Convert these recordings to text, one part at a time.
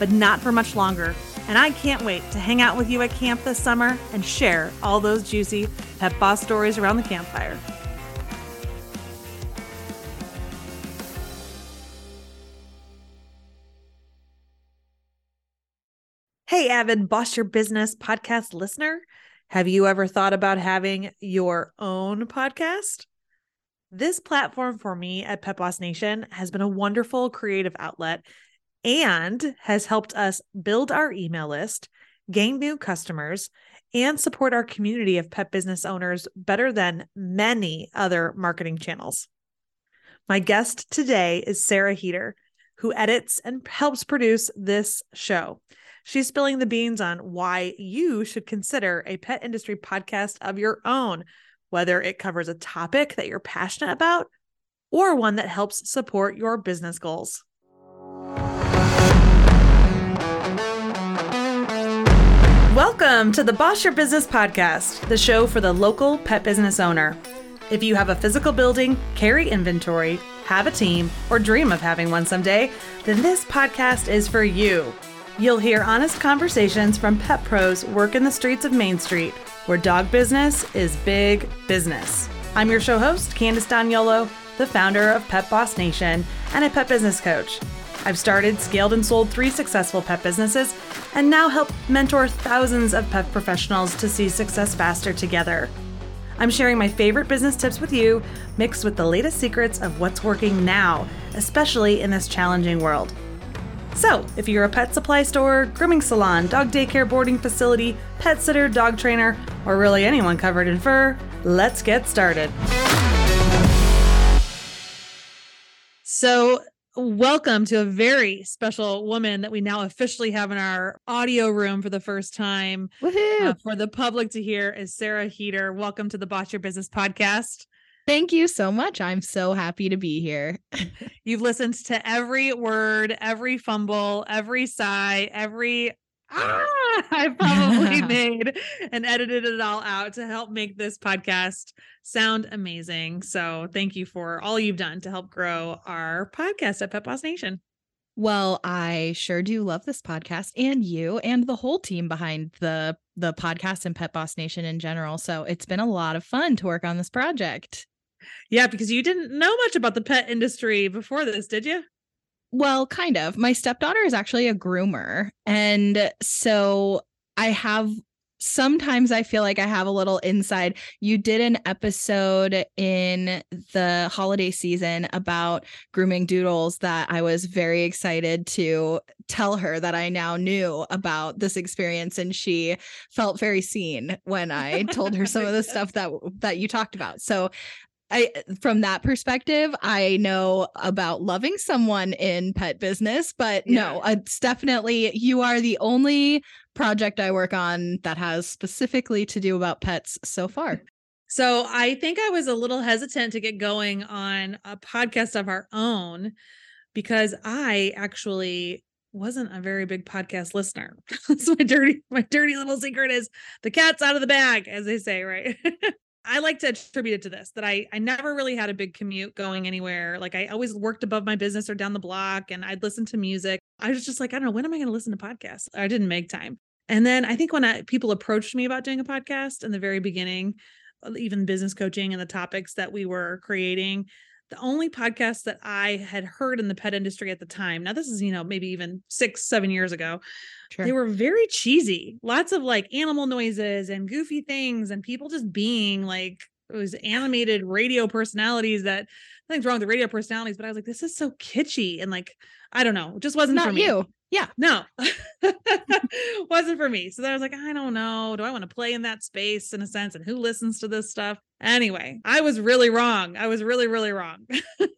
but not for much longer. And I can't wait to hang out with you at camp this summer and share all those juicy pet boss stories around the campfire. Hey, avid Boss Your Business podcast listener. Have you ever thought about having your own podcast? This platform for me at Pet Boss Nation has been a wonderful creative outlet and has helped us build our email list, gain new customers, and support our community of pet business owners better than many other marketing channels. My guest today is Sarah Heeter, who edits and helps produce this show. She's spilling the beans on why you should consider a pet industry podcast of your own, whether it covers a topic that you're passionate about or one that helps support your business goals. Welcome to the Boss Your Business Podcast, the show for the local pet business owner. If you have a physical building, carry inventory, have a team, or dream of having one someday, then this podcast is for you. You'll hear honest conversations from pet pros working the streets of Main Street, where dog business is big business. I'm your show host, Candace D'Agnolo, the founder of Pet Boss Nation and a pet business coach. I've started, scaled, and sold three successful pet businesses and now help mentor thousands of pet professionals to see success faster together. I'm sharing my favorite business tips with you, mixed with the latest secrets of what's working now, especially in this challenging world. So, if you're a pet supply store, grooming salon, dog daycare boarding facility, pet sitter, dog trainer, or really anyone covered in fur, let's get started. So, welcome to a very special woman that we now officially have in our audio room for the first time uh, for the public to hear is Sarah Heeter. Welcome to the Boss Your Business podcast. Thank you so much. I'm so happy to be here. You've listened to every word, every fumble, every sigh, every ah I probably made and edited it all out to help make this podcast sound amazing. So thank you for all you've done to help grow our podcast at Pet Boss Nation. Well, I sure do love this podcast and you and the whole team behind the the podcast and Pet Boss Nation in general. So it's been a lot of fun to work on this project. Yeah, because you didn't know much about the pet industry before this, did you? Well, kind of. My stepdaughter is actually a groomer. And so I have sometimes I feel like I have a little inside. You did an episode in the holiday season about grooming doodles that I was very excited to tell her that I now knew about this experience and she felt very seen when I told her some of the stuff that that you talked about. So I from that perspective, I know about loving someone in pet business, but yeah. no, it's definitely you are the only project I work on that has specifically to do about pets so far. So I think I was a little hesitant to get going on a podcast of our own because I actually wasn't a very big podcast listener. That's my dirty, my dirty little secret is the cat's out of the bag, as they say, right? I like to attribute it to this that I I never really had a big commute going anywhere. Like I always worked above my business or down the block and I'd listen to music. I was just like, I don't know, when am I going to listen to podcasts? I didn't make time. And then I think when I, people approached me about doing a podcast in the very beginning, uh, even business coaching and the topics that we were creating, the only podcast that I had heard in the pet industry at the time, now this is, you know, maybe even six, seven years ago, sure. they were very cheesy. Lots of like animal noises and goofy things and people just being like, it was animated radio personalities that nothing's wrong with the radio personalities, but I was like, this is so kitschy and like, I don't know, just wasn't not for me. you. Yeah. No, wasn't for me. So then I was like, I don't know. Do I want to play in that space in a sense? And who listens to this stuff? Anyway, I was really wrong. I was really, really wrong.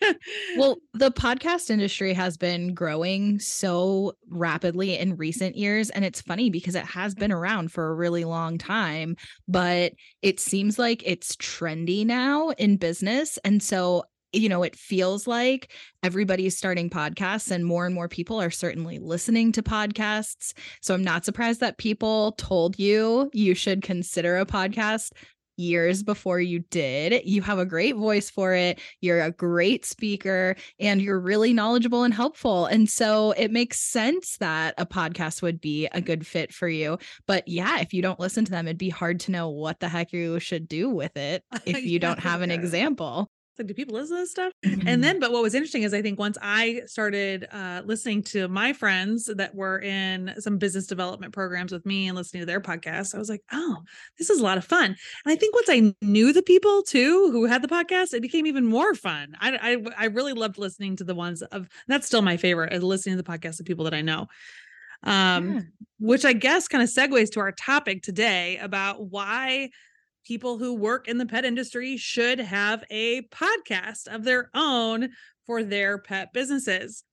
well, the podcast industry has been growing so rapidly in recent years. And it's funny because it has been around for a really long time, but it seems like it's trendy now in business. And so you know, it feels like everybody's starting podcasts and more and more people are certainly listening to podcasts. So I'm not surprised that people told you you should consider a podcast years before you did. You have a great voice for it. You're a great speaker and you're really knowledgeable and helpful. And so it makes sense that a podcast would be a good fit for you. But yeah, if you don't listen to them, it'd be hard to know what the heck you should do with it if you don't have an example like, do people listen to this stuff? Mm-hmm. And then, but what was interesting is I think once I started uh, listening to my friends that were in some business development programs with me and listening to their podcasts, I was like, oh, this is a lot of fun. And I think once I knew the people too who had the podcast, it became even more fun. I I, I really loved listening to the ones of that's still my favorite, is listening to the podcast of people that I know. Um, yeah. which I guess kind of segues to our topic today about why people who work in the pet industry should have a podcast of their own for their pet businesses.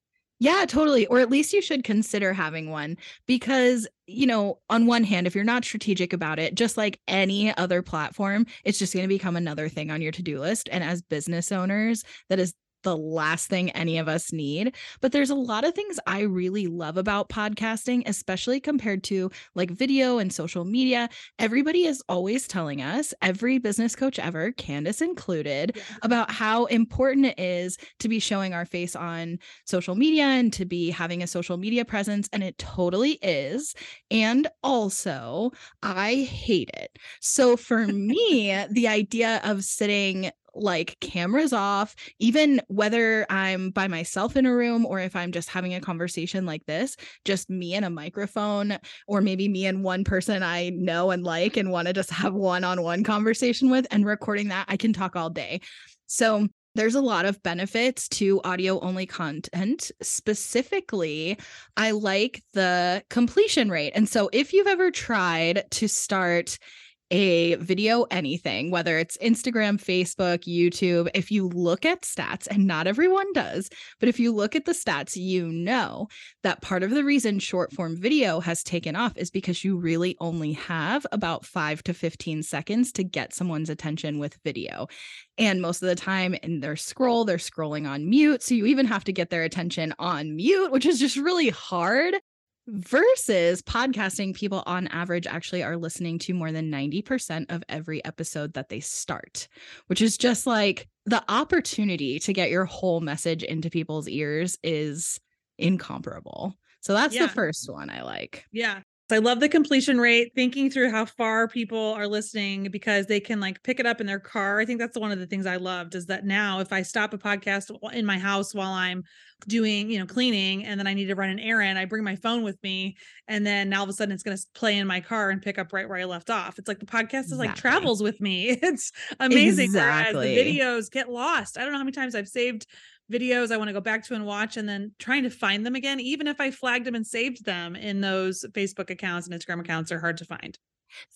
Yeah, totally. Or at least you should consider having one because, you know, on one hand, if you're not strategic about it, just like any other platform, it's just going to become another thing on your to do list. And as business owners, that is the last thing any of us need. But there's a lot of things I really love about podcasting, especially compared to like video and social media. Everybody is always telling us, every business coach ever, Candace included, yeah. about how important it is to be showing our face on social media and to be having a social media presence. And it totally is. And also, I hate it. So for me, the idea of sitting like cameras off, even whether I'm by myself in a room or if I'm just having a conversation like this, just me and a microphone, or maybe me and one person I know and like and want to just have one on one conversation with and recording that, I can talk all day. So there's a lot of benefits to audio only content. Specifically, I like the completion rate. And so if you've ever tried to start a video anything, whether it's Instagram, Facebook, YouTube, if you look at stats, and not everyone does, but if you look at the stats, you know that part of the reason short form video has taken off is because you really only have about five to 15 seconds to get someone's attention with video. And most of the time in their scroll, they're scrolling on mute. So you even have to get their attention on mute, which is just really hard versus podcasting people on average actually are listening to more than 90% of every episode that they start which is just like the opportunity to get your whole message into people's ears is incomparable. So that's yeah. the first one i like. Yeah I love the completion rate, thinking through how far people are listening because they can like pick it up in their car. I think that's one of the things I loved is that now if I stop a podcast in my house while I'm doing, you know, cleaning and then I need to run an errand, I bring my phone with me and then all of a sudden it's going to play in my car and pick up right where I left off. It's like the podcast is exactly. like travels with me. It's amazing. Exactly. Whereas the videos get lost. I don't know how many times I've saved videos I want to go back to and watch and then trying to find them again, even if I flagged them and saved them in those Facebook accounts and Instagram accounts are hard to find.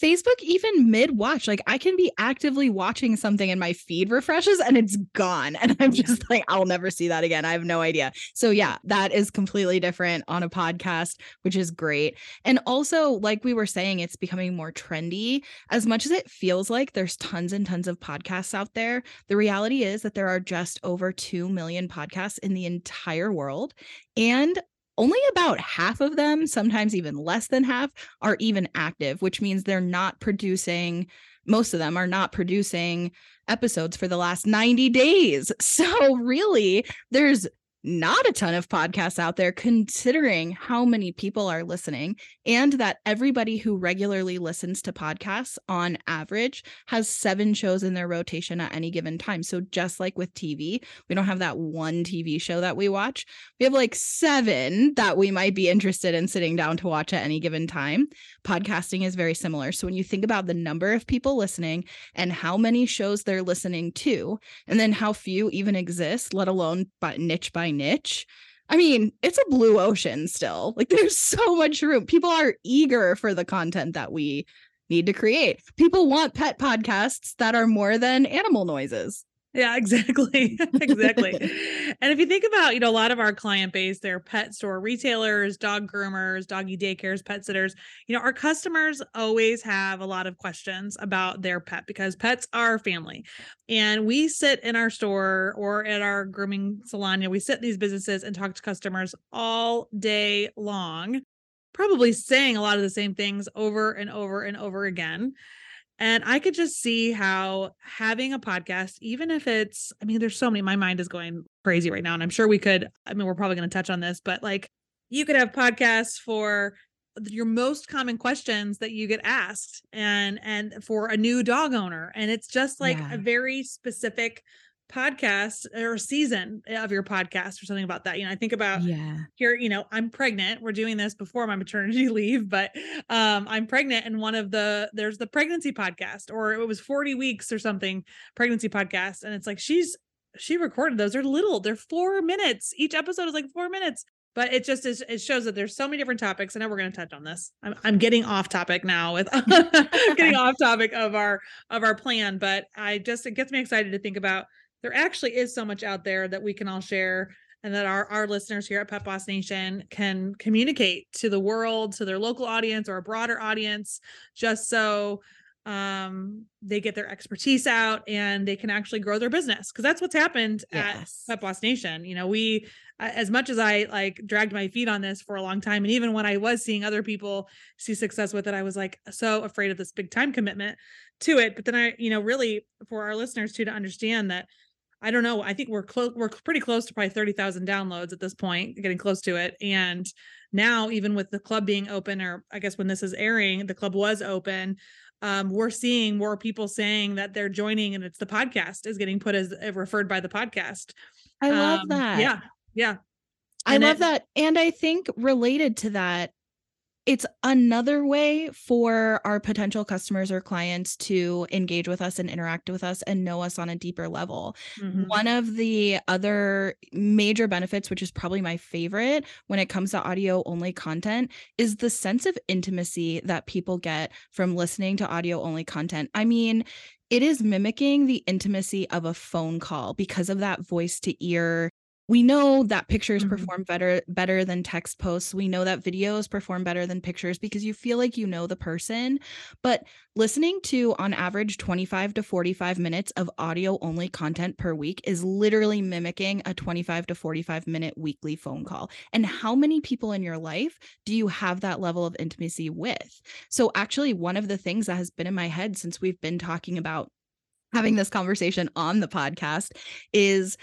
Facebook, even mid watch, like I can be actively watching something and my feed refreshes and it's gone. And I'm just like, I'll never see that again. I have no idea. So, yeah, that is completely different on a podcast, which is great. And also, like we were saying, it's becoming more trendy. As much as it feels like there's tons and tons of podcasts out there, the reality is that there are just over 2 million podcasts in the entire world. And only about half of them, sometimes even less than half, are even active, which means they're not producing, most of them are not producing episodes for the last 90 days. So, really, there's not a ton of podcasts out there considering how many people are listening and that everybody who regularly listens to podcasts on average has seven shows in their rotation at any given time. So just like with TV, we don't have that one TV show that we watch. We have like seven that we might be interested in sitting down to watch at any given time. Podcasting is very similar. So when you think about the number of people listening and how many shows they're listening to, and then how few even exist, let alone by niche by niche. I mean, it's a blue ocean still. Like there's so much room. People are eager for the content that we need to create. People want pet podcasts that are more than animal noises. Yeah, exactly. exactly. and if you think about, you know, a lot of our client base, they're pet store retailers, dog groomers, doggy daycares, pet sitters. You know, our customers always have a lot of questions about their pet because pets are family. And we sit in our store or at our grooming salon, you know, we sit in these businesses and talk to customers all day long, probably saying a lot of the same things over and over and over again. And I could just see how having a podcast, even if it's, I mean, there's so many, my mind is going crazy right now. And I'm sure we could, I mean, we're probably going to touch on this, but like you could have podcasts for your most common questions that you get asked and and for a new dog owner and it's just like yeah. a very specific podcast or season of your podcast or something about that. You know, I think about yeah here, you know, I'm pregnant. We're doing this before my maternity leave, but um I'm pregnant and one of the there's the pregnancy podcast or it was 40 weeks or something pregnancy podcast and it's like she's she recorded those. They're little. They're 4 minutes. Each episode is like 4 minutes. But it just is it shows that there's so many different topics. I know we're going to touch on this. I'm I'm getting off topic now with getting off topic of our of our plan, but I just it gets me excited to think about there actually is so much out there that we can all share and that our, our listeners here at Pet Boss Nation can communicate to the world, to their local audience or a broader audience, just so um they get their expertise out and they can actually grow their business because that's what's happened yes. at Pet Boss Nation. You know, we as much as I like dragged my feet on this for a long time and even when I was seeing other people see success with it, I was like so afraid of this big time commitment to it. But then I, you know, really for our listeners too to understand that I don't know. I think we're close. We're pretty close to probably thirty thousand downloads at this point, getting close to it. And now, even with the club being open, or I guess when this is airing, the club was open. Um, we're seeing more people saying that they're joining, and it's the podcast is getting put as uh, referred by the podcast. I love um, that. Yeah, yeah. I love it, that, and I think related to that, it's another way for our potential customers or clients to engage with us and interact with us and know us on a deeper level. Mm-hmm. One of the other major benefits, which is probably my favorite when it comes to audio only content, is the sense of intimacy that people get from listening to audio only content. I mean, it is mimicking the intimacy of a phone call because of that voice to ear we know that pictures mm-hmm. perform better better than text posts. We know that videos perform better than pictures because you feel like you know the person. But listening to on average 25 to 45 minutes of audio only content per week is literally mimicking a 25 to 45 minute weekly phone call. And how many people in your life do you have that level of intimacy with? So actually one of the things that has been in my head since we've been talking about having this conversation on the podcast is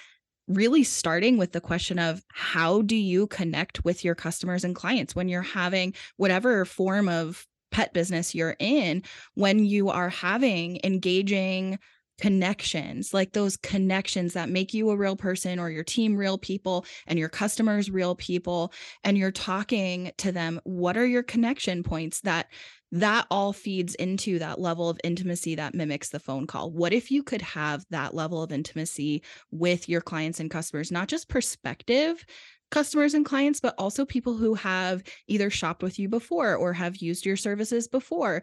really starting with the question of how do you connect with your customers and clients when you're having whatever form of pet business you're in when you are having engaging connections like those connections that make you a real person or your team real people and your customers real people and you're talking to them what are your connection points that that all feeds into that level of intimacy that mimics the phone call. What if you could have that level of intimacy with your clients and customers, not just perspective customers and clients, but also people who have either shopped with you before or have used your services before?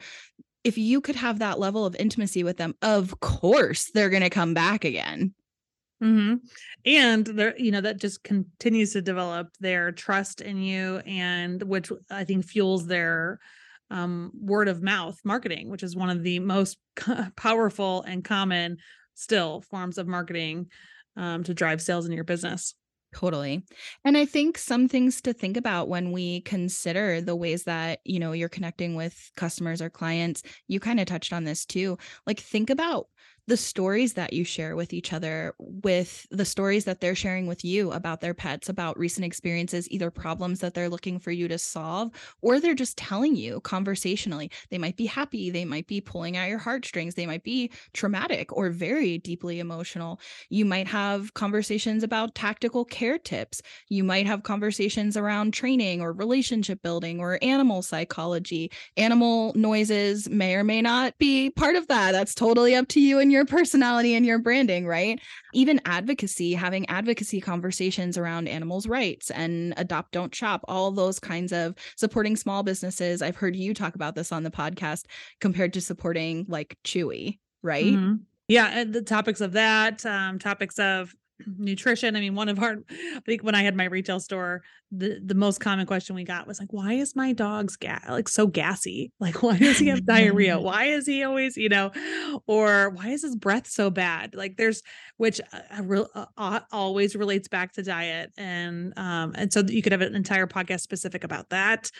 If you could have that level of intimacy with them, of course they're going to come back again. Mm-hmm. And there, you know, that just continues to develop their trust in you, and which I think fuels their um, word of mouth marketing, which is one of the most powerful and common still forms of marketing um, to drive sales in your business. Totally. And I think some things to think about when we consider the ways that, you know, you're connecting with customers or clients, you kind of touched on this too. Like think about the stories that you share with each other, with the stories that they're sharing with you about their pets, about recent experiences, either problems that they're looking for you to solve, or they're just telling you conversationally. They might be happy, they might be pulling at your heartstrings, they might be traumatic or very deeply emotional. You might have conversations about tactical care tips. You might have conversations around training or relationship building or animal psychology. Animal noises may or may not be part of that. That's totally up to you and your your personality and your branding, right? Even advocacy, having advocacy conversations around animals' rights and adopt, don't shop, all those kinds of supporting small businesses. I've heard you talk about this on the podcast compared to supporting like Chewy, right? Mm-hmm. Yeah, the topics of that, um, topics of nutrition. I mean, one of our, I think when I had my retail store, the the most common question we got was like, why is my dog's gas like so gassy? Like, why does he have diarrhea? Why is he always, you know, or why is his breath so bad? Like, there's which uh, real, uh, always relates back to diet, and um, and so you could have an entire podcast specific about that.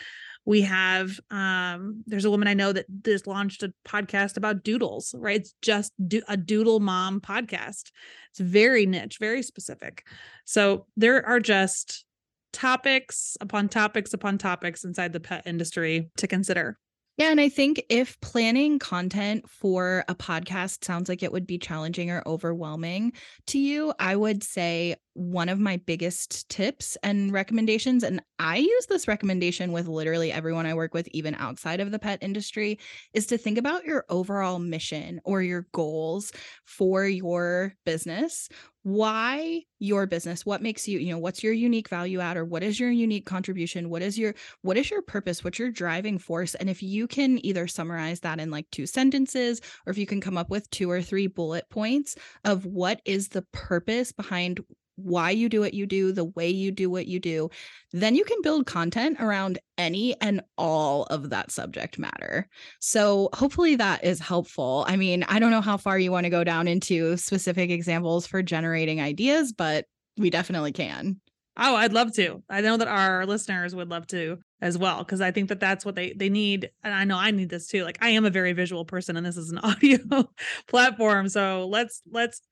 We have um there's a woman I know that just launched a podcast about doodles, right? It's just do- a doodle mom podcast. It's very niche, very specific. So there are just topics upon topics upon topics inside the pet industry to consider. Yeah. And I think if planning content for a podcast sounds like it would be challenging or overwhelming to you, I would say one of my biggest tips and recommendations, and I use this recommendation with literally everyone I work with, even outside of the pet industry, is to think about your overall mission or your goals for your business. Why your business? What makes you you know what's your unique value add or what is your unique contribution? What is your what is your purpose? What's your driving force? And if you can either summarize that in like two sentences or if you can come up with two or three bullet points of what is the purpose behind why you do what you do, the way you do what you do, then you can build content around any and all of that subject matter. So, hopefully, that is helpful. I mean, I don't know how far you want to go down into specific examples for generating ideas, but we definitely can. Oh, I'd love to. I know that our listeners would love to as well because I think that that's what they they need and I know I need this too. Like I am a very visual person and this is an audio platform. So let's let's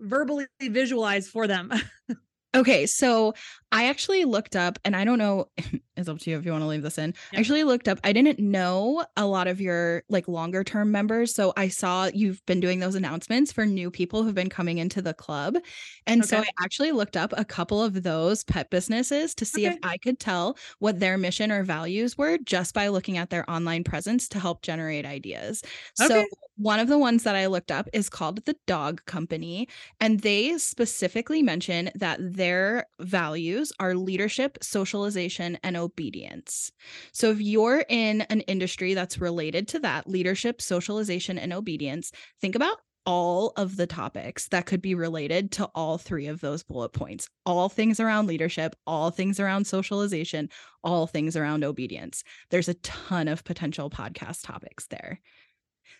verbally visualize for them. okay, so I actually looked up, and I don't know, it's up to you if you want to leave this in. Yeah. I actually looked up, I didn't know a lot of your like longer term members. So I saw you've been doing those announcements for new people who've been coming into the club. And okay. so I actually looked up a couple of those pet businesses to see okay. if I could tell what their mission or values were just by looking at their online presence to help generate ideas. So one of the ones that I looked up is called the Dog Company, and they specifically mention that their values are leadership, socialization, and obedience. So if you're in an industry that's related to that leadership, socialization, and obedience, think about all of the topics that could be related to all three of those bullet points all things around leadership, all things around socialization, all things around obedience. There's a ton of potential podcast topics there.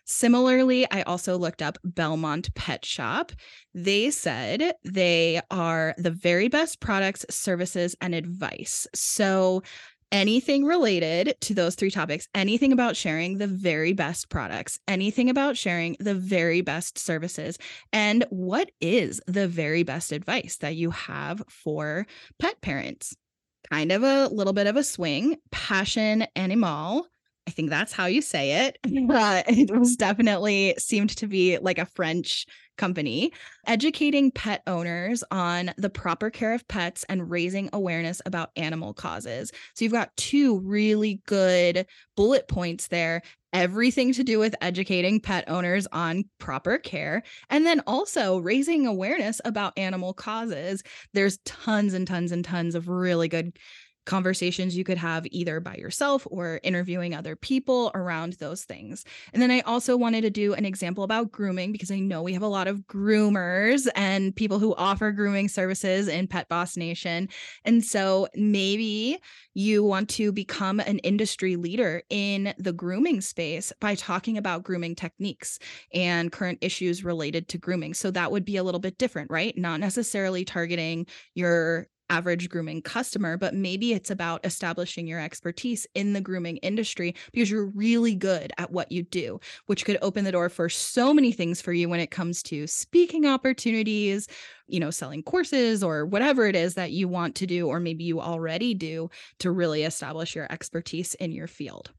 Similarly, I also looked up Belmont Pet Shop. They said they are the very best products, services, and advice. So, anything related to those three topics, anything about sharing the very best products, anything about sharing the very best services, and what is the very best advice that you have for pet parents. Kind of a little bit of a swing, passion animal, I think that's how you say it. Uh, it was definitely seemed to be like a French company, educating pet owners on the proper care of pets and raising awareness about animal causes. So you've got two really good bullet points there. Everything to do with educating pet owners on proper care, and then also raising awareness about animal causes. There's tons and tons and tons of really good conversations you could have either by yourself or interviewing other people around those things. And then I also wanted to do an example about grooming because I know we have a lot of groomers and people who offer grooming services in Pet Boss Nation. And so maybe you want to become an industry leader in the grooming space by talking about grooming techniques and current issues related to grooming. So that would be a little bit different, right? Not necessarily targeting your average grooming customer, but maybe it's about establishing your expertise in the grooming industry because you're really good at what you do, which could open the door for so many things for you when it comes to speaking opportunities, you know, selling courses or whatever it is that you want to do, or maybe you already do to really establish your expertise in your field.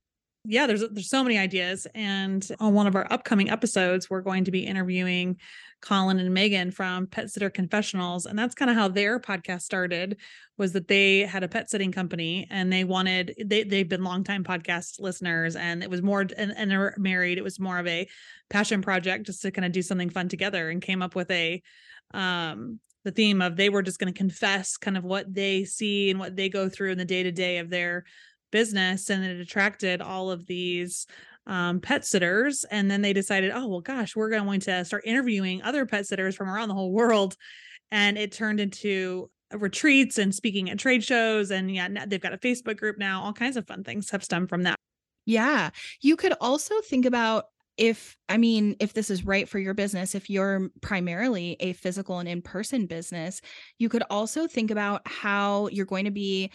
Yeah there's there's so many ideas and on one of our upcoming episodes we're going to be interviewing colin and megan from pet sitter confessionals and that's kind of how their podcast started was that they had a pet sitting company and they wanted they, they've been longtime podcast listeners and it was more and, and they're married it was more of a passion project just to kind of do something fun together and came up with a um the theme of they were just going to confess kind of what they see and what they go through in the day to day of their business and it attracted all of these um, pet sitters. And then they decided, oh, well, gosh, we're going to start interviewing other pet sitters from around the whole world. And it turned into retreats and speaking at trade shows. And yeah, they've got a Facebook group now. All kinds of fun things have stemmed from that. Yeah. You could also think about if i mean if this is right for your business if you're primarily a physical and in-person business you could also think about how you're going to be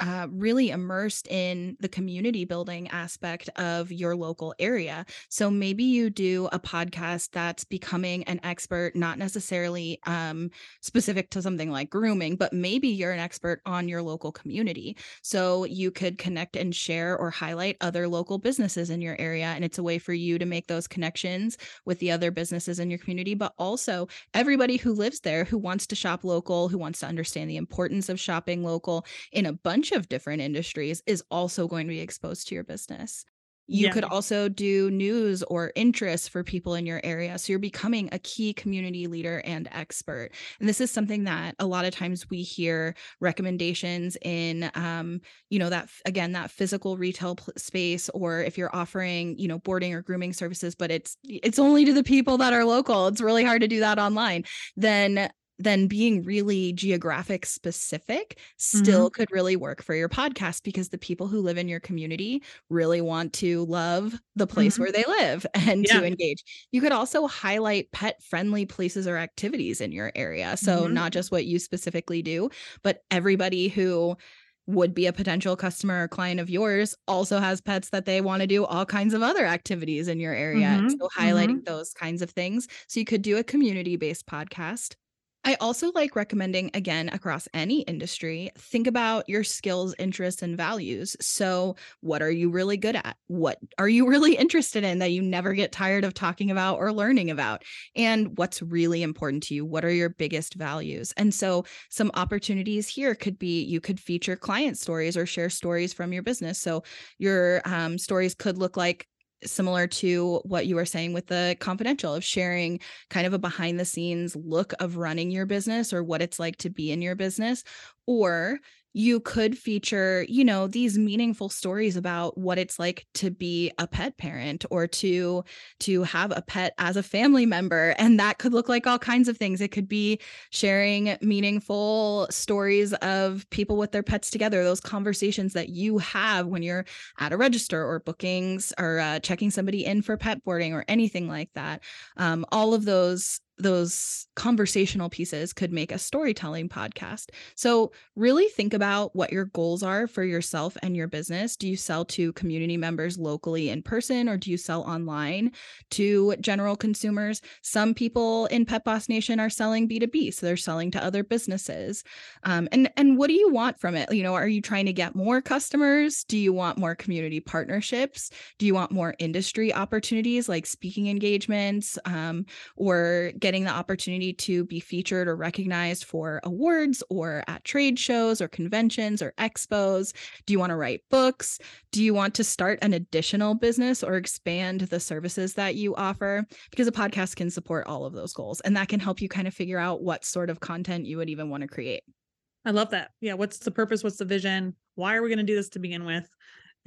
uh, really immersed in the community building aspect of your local area. So maybe you do a podcast that's becoming an expert, not necessarily um, specific to something like grooming, but maybe you're an expert on your local community. So you could connect and share or highlight other local businesses in your area. And it's a way for you to make those connections with the other businesses in your community, but also everybody who lives there who wants to shop local, who wants to understand the importance of shopping local in a bunch of different industries is also going to be exposed to your business. You yeah. could also do news or interests for people in your area. So you're becoming a key community leader and expert. And this is something that a lot of times we hear recommendations in, um, you know, that again, that physical retail space, or if you're offering, you know, boarding or grooming services, but it's it's only to the people that are local. It's really hard to do that online. Then then being really geographic specific still mm-hmm. could really work for your podcast because the people who live in your community really want to love the place mm-hmm. where they live and yeah. to engage. You could also highlight pet friendly places or activities in your area. So, mm-hmm. not just what you specifically do, but everybody who would be a potential customer or client of yours also has pets that they want to do all kinds of other activities in your area. Mm-hmm. So highlighting mm-hmm. those kinds of things. So you could do a community based podcast I also like recommending, again, across any industry, think about your skills, interests, and values. So, what are you really good at? What are you really interested in that you never get tired of talking about or learning about? And what's really important to you? What are your biggest values? And so, some opportunities here could be you could feature client stories or share stories from your business. So, your um, stories could look like similar to what you were saying with the confidential of sharing kind of a behind the scenes look of running your business or what it's like to be in your business or you could feature, you know, these meaningful stories about what it's like to be a pet parent or to to have a pet as a family member and that could look like all kinds of things. It could be sharing meaningful stories of people with their pets together, those conversations that you have when you're at a register or bookings or uh, checking somebody in for pet boarding or anything like that. Um, all of those those conversational pieces could make a storytelling podcast. So, really think about what your goals are for yourself and your business. Do you sell to community members locally in person or do you sell online to general consumers? Some people in Pet Boss Nation are selling B2B, so they're selling to other businesses. Um, and and what do you want from it? You know, are you trying to get more customers? Do you want more community partnerships? Do you want more industry opportunities like speaking engagements um, or get getting the opportunity to be featured or recognized for awards or at trade shows or conventions or expos? Do you want to write books? Do you want to start an additional business or expand the services that you offer? Because a podcast can support all of those goals and that can help you kind of figure out what sort of content you would even want to create. I love that. Yeah. What's the purpose? What's the vision? Why are we going to do this to begin with?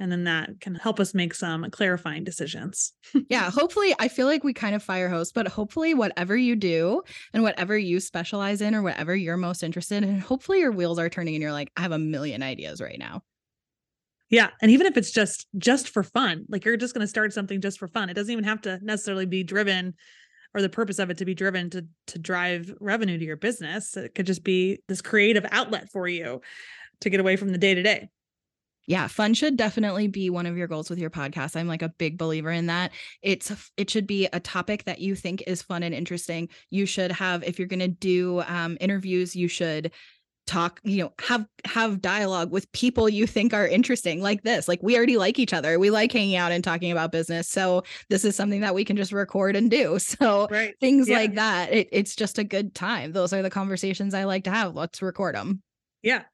And then that can help us make some clarifying decisions. yeah, hopefully I feel like we kind of fire host, but hopefully whatever you do and whatever you specialize in or whatever you're most interested in, hopefully your wheels are turning and you're like I have a million ideas right now. Yeah, and even if it's just just for fun, like you're just going to start something just for fun. It doesn't even have to necessarily be driven or the purpose of it to be driven to to drive revenue to your business. It could just be this creative outlet for you to get away from the day to day. Yeah, fun should definitely be one of your goals with your podcast. I'm like a big believer in that. It's it should be a topic that you think is fun and interesting. You should have if you're going to do um, interviews, you should talk you know have have dialogue with people you think are interesting like this like we already like each other we like hanging out and talking about business so this is something that we can just record and do so right. things yeah. like that it, it's just a good time those are the conversations i like to have let's record them yeah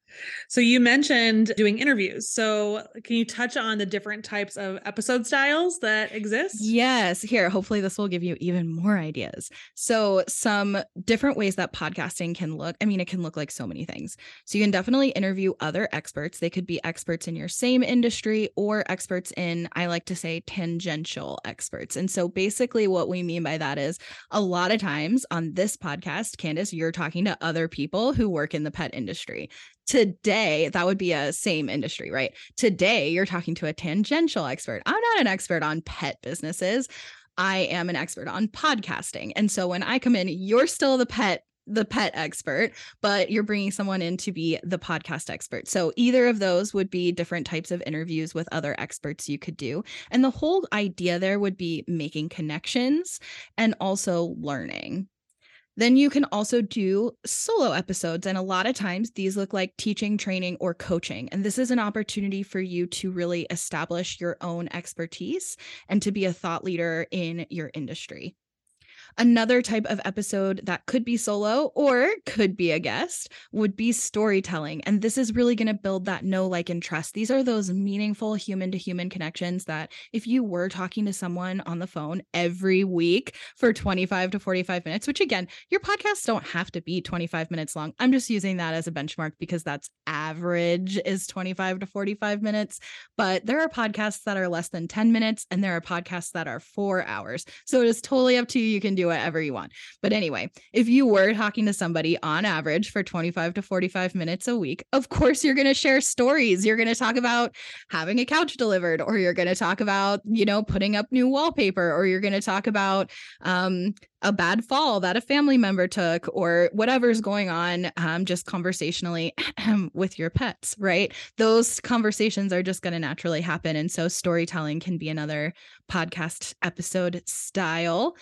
so you mentioned doing interviews. So can you touch on the different types of episode styles that exist? Yes. Here, hopefully this will give you even more ideas. So some different ways that podcasting can look. I mean, it can look like so many things. So you can definitely interview other experts. They could be experts in your same industry or experts in, I like to say, tangential experts. And so basically what we mean by that is a lot of times on this podcast, Candace, you're talking to other people who work in the pet industry today that would be a same industry right today you're talking to a tangential expert i'm not an expert on pet businesses i am an expert on podcasting and so when i come in you're still the pet the pet expert, but you're bringing someone in to be the podcast expert. So either of those would be different types of interviews with other experts you could do. And the whole idea there would be making connections and also learning. Then you can also do solo episodes. And a lot of times these look like teaching, training, or coaching. And this is an opportunity for you to really establish your own expertise and to be a thought leader in your industry. Another type of episode that could be solo or could be a guest would be storytelling. And this is really going to build that know, like, and trust. These are those meaningful human to human connections that if you were talking to someone on the phone every week for 25 to 45 minutes, which again, your podcasts don't have to be 25 minutes long. I'm just using that as a benchmark because that's average is 25 to 45 minutes. But there are podcasts that are less than 10 minutes and there are podcasts that are four hours. So it is totally up to you. You can do whatever you want. But anyway, if you were talking to somebody on average for 25 to 45 minutes a week, of course you're going to share stories. You're going to talk about having a couch delivered, or you're going to talk about, you know, putting up new wallpaper, or you're going to talk about um, a bad fall that a family member took or whatever's going on um, just conversationally with your pets right those conversations are just going to naturally happen and so storytelling can be another podcast episode style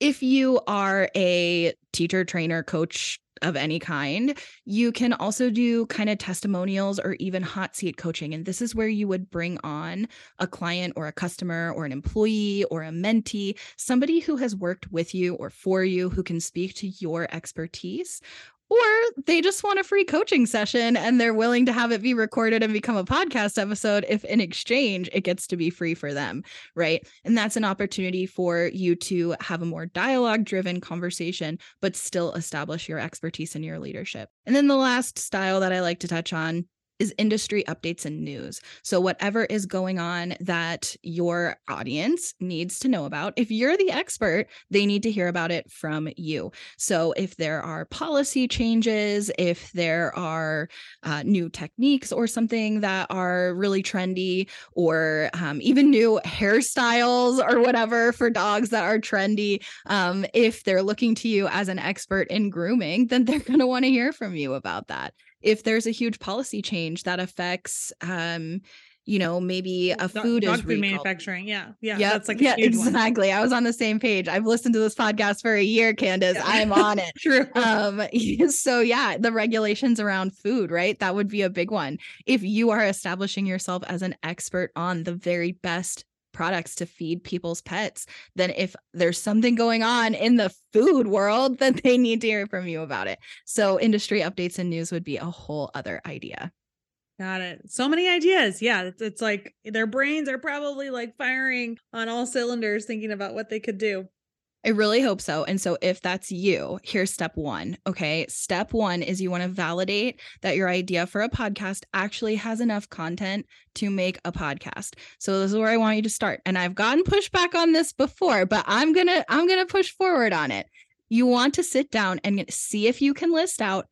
if you are a teacher, trainer, coach of any kind, you can also do kind of testimonials or even hot seat coaching. And this is where you would bring on a client or a customer or an employee or a mentee, somebody who has worked with you or for you who can speak to your expertise or they just want a free coaching session and they're willing to have it be recorded and become a podcast episode if in exchange it gets to be free for them right? And that's an opportunity for you to have a more dialogue driven conversation but still establish your expertise and your leadership. And then the last style that i like to touch on is industry updates and news. So, whatever is going on that your audience needs to know about, if you're the expert, they need to hear about it from you. So, if there are policy changes, if there are uh, new techniques or something that are really trendy, or um, even new hairstyles or whatever for dogs that are trendy, um, if they're looking to you as an expert in grooming, then they're going to want to hear from you about that if there's a huge policy change that affects um you know maybe a food dog, is food manufacturing yeah yeah yep. that's like yeah exactly one. i was on the same page i've listened to this podcast for a year candace yeah. i'm on it true um so yeah the regulations around food right that would be a big one if you are establishing yourself as an expert on the very best products to feed people's pets, then if there's something going on in the food world, then they need to hear from you about it. So industry updates and news would be a whole other idea. Got it. So many ideas. Yeah. It's, it's like their brains are probably like firing on all cylinders thinking about what they could do. I really hope so. And so, if that's you, here's step one. Okay. Step one is you want to validate that your idea for a podcast actually has enough content to make a podcast. So, this is where I want you to start. And I've gotten pushback on this before, but I'm going to, I'm going to push forward on it. You want to sit down and see if you can list out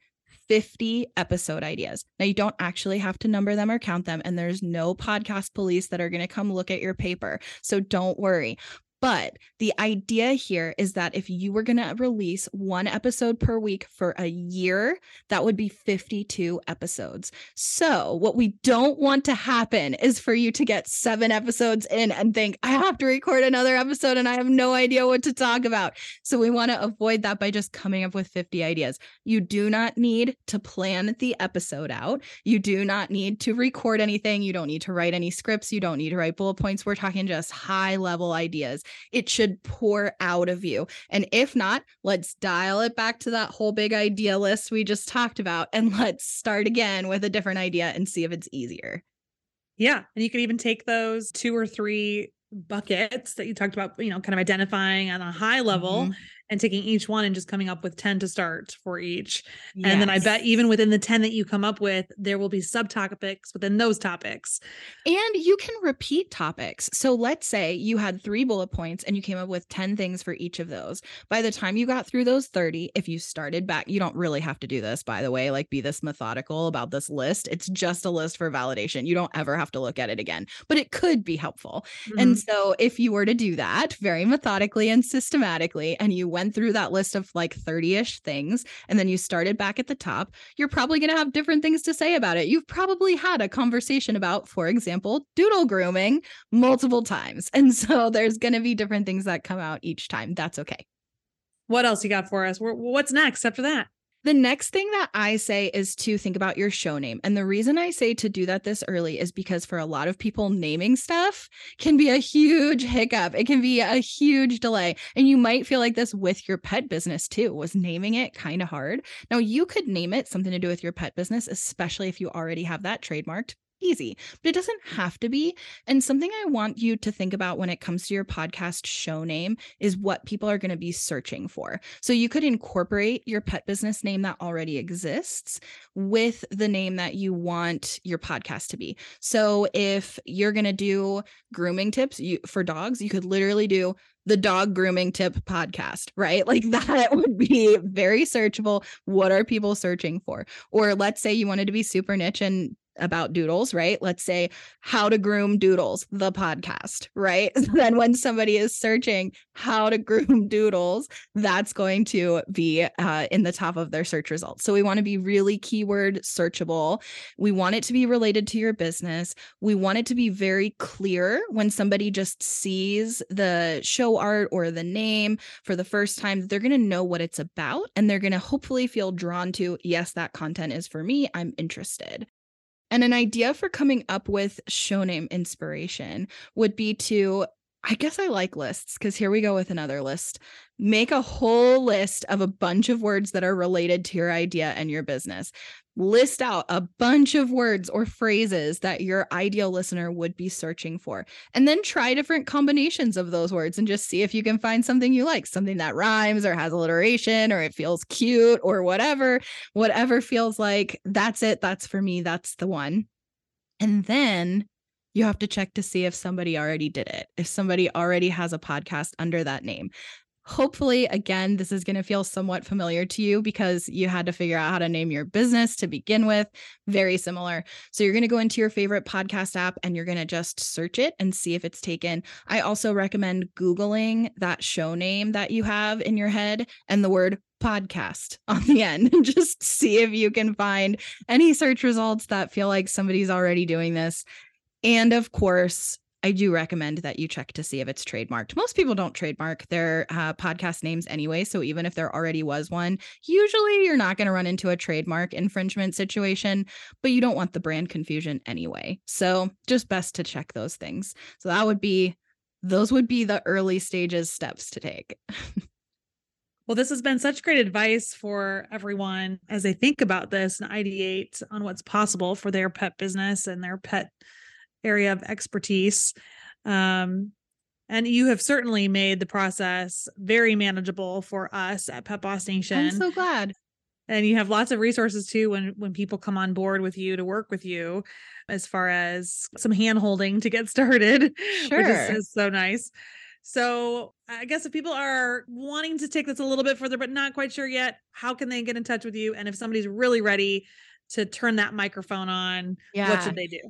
50 episode ideas. Now, you don't actually have to number them or count them, and there's no podcast police that are going to come look at your paper. So don't worry But the idea here is that if you were going to release one episode per week for a year, that would be 52 episodes. So, what we don't want to happen is for you to get seven episodes in and think, I have to record another episode and I have no idea what to talk about. So, we want to avoid that by just coming up with 50 ideas. You do not need to plan the episode out. You do not need to record anything. You don't need to write any scripts. You don't need to write bullet points. We're talking just high level ideas. It should pour out of you. And if not, let's dial it back to that whole big idea list we just talked about and let's start again with a different idea and see if it's easier. Yeah. And you can even take those two or three buckets that you talked about, you know, kind of identifying on a high level mm-hmm and taking each one and just coming up with 10 to start for each. Yes. And then I bet even within the 10 that you come up with, there will be subtopics within those topics. And you can repeat topics. So let's say you had three bullet points and you came up with 10 things for each of those. By the time you got through those 30, if you started back, you don't really have to do this, by the way, like be this methodical about this list. It's just a list for validation. You don't ever have to look at it again, but it could be helpful. Mm-hmm. And so if you were to do that very methodically and systematically, and you went through that list of like 30 ish things and then you started back at the top, you're probably going to have different things to say about it. You've probably had a conversation about, for example, doodle grooming multiple times. And so there's going to be different things that come out each time. That's okay. What else you got for us? What's next after that? The next thing that I say is to think about your show name. And the reason I say to do that this early is because for a lot of people, naming stuff can be a huge hiccup. It can be a huge delay. And you might feel like this with your pet business too. Was naming it kind of hard? Now, you could name it something to do with your pet business, especially if you already have that trademarked easy, but it doesn't have to be. And something I want you to think about when it comes to your podcast show name is what people are going to be searching for. So you could incorporate your pet business name that already exists with the name that you want your podcast to be. So if you're going to do grooming tips you, for dogs, you could literally do the dog grooming tip podcast, right? Like that would be very searchable. What are people searching for? Or let's say you wanted to be super niche and about doodles, right? Let's say how to groom doodles, the podcast, right? then when somebody is searching how to groom doodles, that's going to be uh, in the top of their search results. So we want to be really keyword searchable. We want it to be related to your business. We want it to be very clear when somebody just sees the show art or the name for the first time, they're going to know what it's about and they're going to hopefully feel drawn to, yes, that content is for me. I'm interested. And an idea for coming up with show name inspiration would be to I guess I like lists because here we go with another list. Make a whole list of a bunch of words that are related to your idea and your business list out a bunch of words or phrases that your ideal listener would be searching for and then try different combinations of those words and just see if you can find something you like something that rhymes or has alliteration or it feels cute or whatever whatever feels like that's it that's for me that's the one and then you have to check to see if somebody already did it if somebody already has a podcast under that name Hopefully, again, this is going to feel somewhat familiar to you because you had to figure out how to name your business to begin with. Very similar. So, you're going to go into your favorite podcast app and you're going to just search it and see if it's taken. I also recommend Googling that show name that you have in your head and the word podcast on the end and just see if you can find any search results that feel like somebody's already doing this. And of course, I do recommend that you check to see if it's trademarked. Most people don't trademark their uh, podcast names anyway. So even if there already was one, usually you're not going to run into a trademark infringement situation, but you don't want the brand confusion anyway. So just best to check those things. So that would be, those would be the early stages steps to take. Well, this has been such great advice for everyone as they think about this and ideate on what's possible for their pet business and their pet area of expertise. Um, and you have certainly made the process very manageable for us at Pet Boss Nation. I'm so glad. And you have lots of resources too when when people come on board with you to work with you, as far as some hand holding to get started, sure. which is, is so nice. So I guess if people are wanting to take this a little bit further, but not quite sure yet, how can they get in touch with you? And if somebody's really ready to turn that microphone on, yeah. what should they do?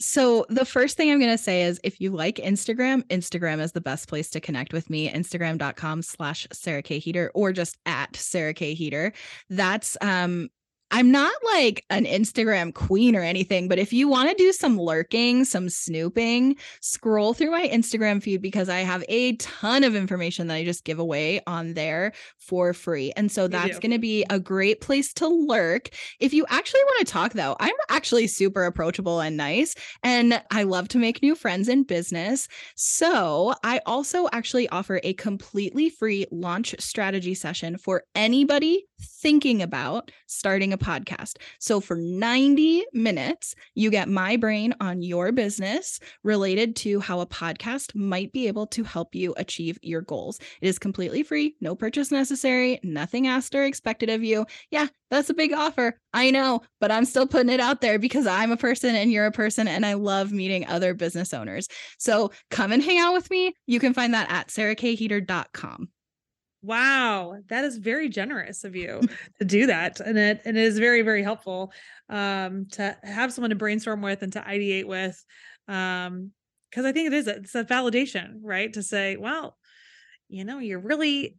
So, the first thing I'm going to say is if you like Instagram, Instagram is the best place to connect with me. Instagram.com slash Sarah K. Heeter or just at Sarah K. Heeter. That's um, I'm not like an Instagram queen or anything, but if you want to do some lurking, some snooping, scroll through my Instagram feed because I have a ton of information that I just give away on there for free. And so that's going to be a great place to lurk. If you actually want to talk, though, I'm actually super approachable and nice, and I love to make new friends in business. So I also actually offer a completely free launch strategy session for anybody thinking about starting a podcast. So for 90 minutes, you get my brain on your business related to how a podcast might be able to help you achieve your goals. It is completely free, no purchase necessary, nothing asked or expected of you. Yeah, that's a big offer. I know, but I'm still putting it out there because I'm a person and you're a person and I love meeting other business owners. So come and hang out with me. You can find that at sarahkheeter.com. Wow, that is very generous of you to do that, and it and it is very very helpful um, to have someone to brainstorm with and to ideate with, um, because I think it is it's a validation, right? To say, well, you know, you're really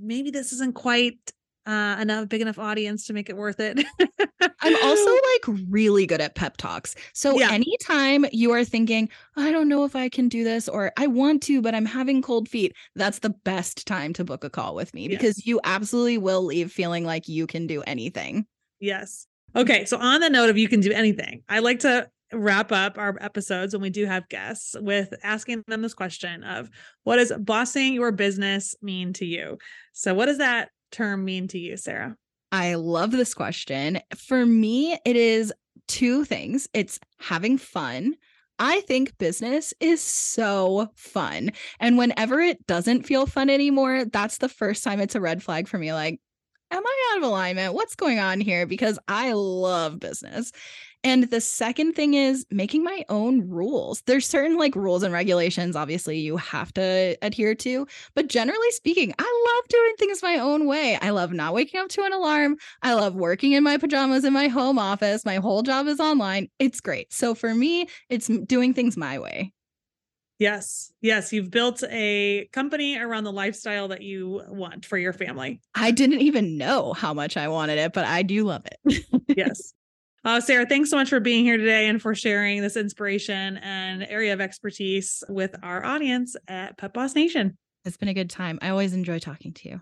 maybe this isn't quite uh, enough big enough audience to make it worth it. I'm also like really good at pep talks. So yeah. anytime you are thinking, I don't know if I can do this or I want to, but I'm having cold feet, that's the best time to book a call with me yes. because you absolutely will leave feeling like you can do anything. Yes. Okay. So on the note of you can do anything, I like to wrap up our episodes when we do have guests with asking them this question of what does bossing your business mean to you? So what does that term mean to you, Sarah? I love this question. For me, it is two things it's having fun. I think business is so fun. And whenever it doesn't feel fun anymore, that's the first time it's a red flag for me. Like, am I out of alignment? What's going on here? Because I love business. And the second thing is making my own rules. There's certain like rules and regulations, obviously, you have to adhere to. But generally speaking, I love doing things my own way. I love not waking up to an alarm. I love working in my pajamas in my home office. My whole job is online. It's great. So for me, it's doing things my way. Yes. Yes. You've built a company around the lifestyle that you want for your family. I didn't even know how much I wanted it, but I do love it. yes. Uh, Sarah, thanks so much for being here today and for sharing this inspiration and area of expertise with our audience at Pet Boss Nation. It's been a good time. I always enjoy talking to you.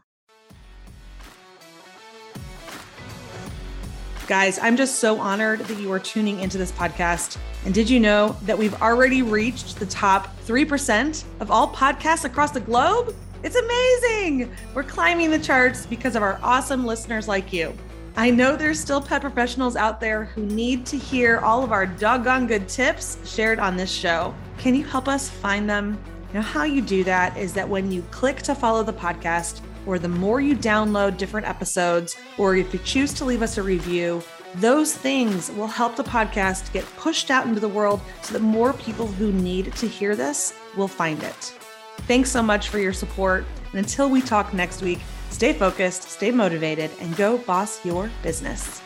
Guys, I'm just so honored that you are tuning into this podcast. And did you know that we've already reached the top 3% of all podcasts across the globe? It's amazing. We're climbing the charts because of our awesome listeners like you. I know there's still pet professionals out there who need to hear all of our doggone good tips shared on this show. Can you help us find them? Know, how you do that is that when you click to follow the podcast, or the more you download different episodes, or if you choose to leave us a review, those things will help the podcast get pushed out into the world so that more people who need to hear this will find it. Thanks so much for your support. And until we talk next week, Stay focused, stay motivated, and go boss your business.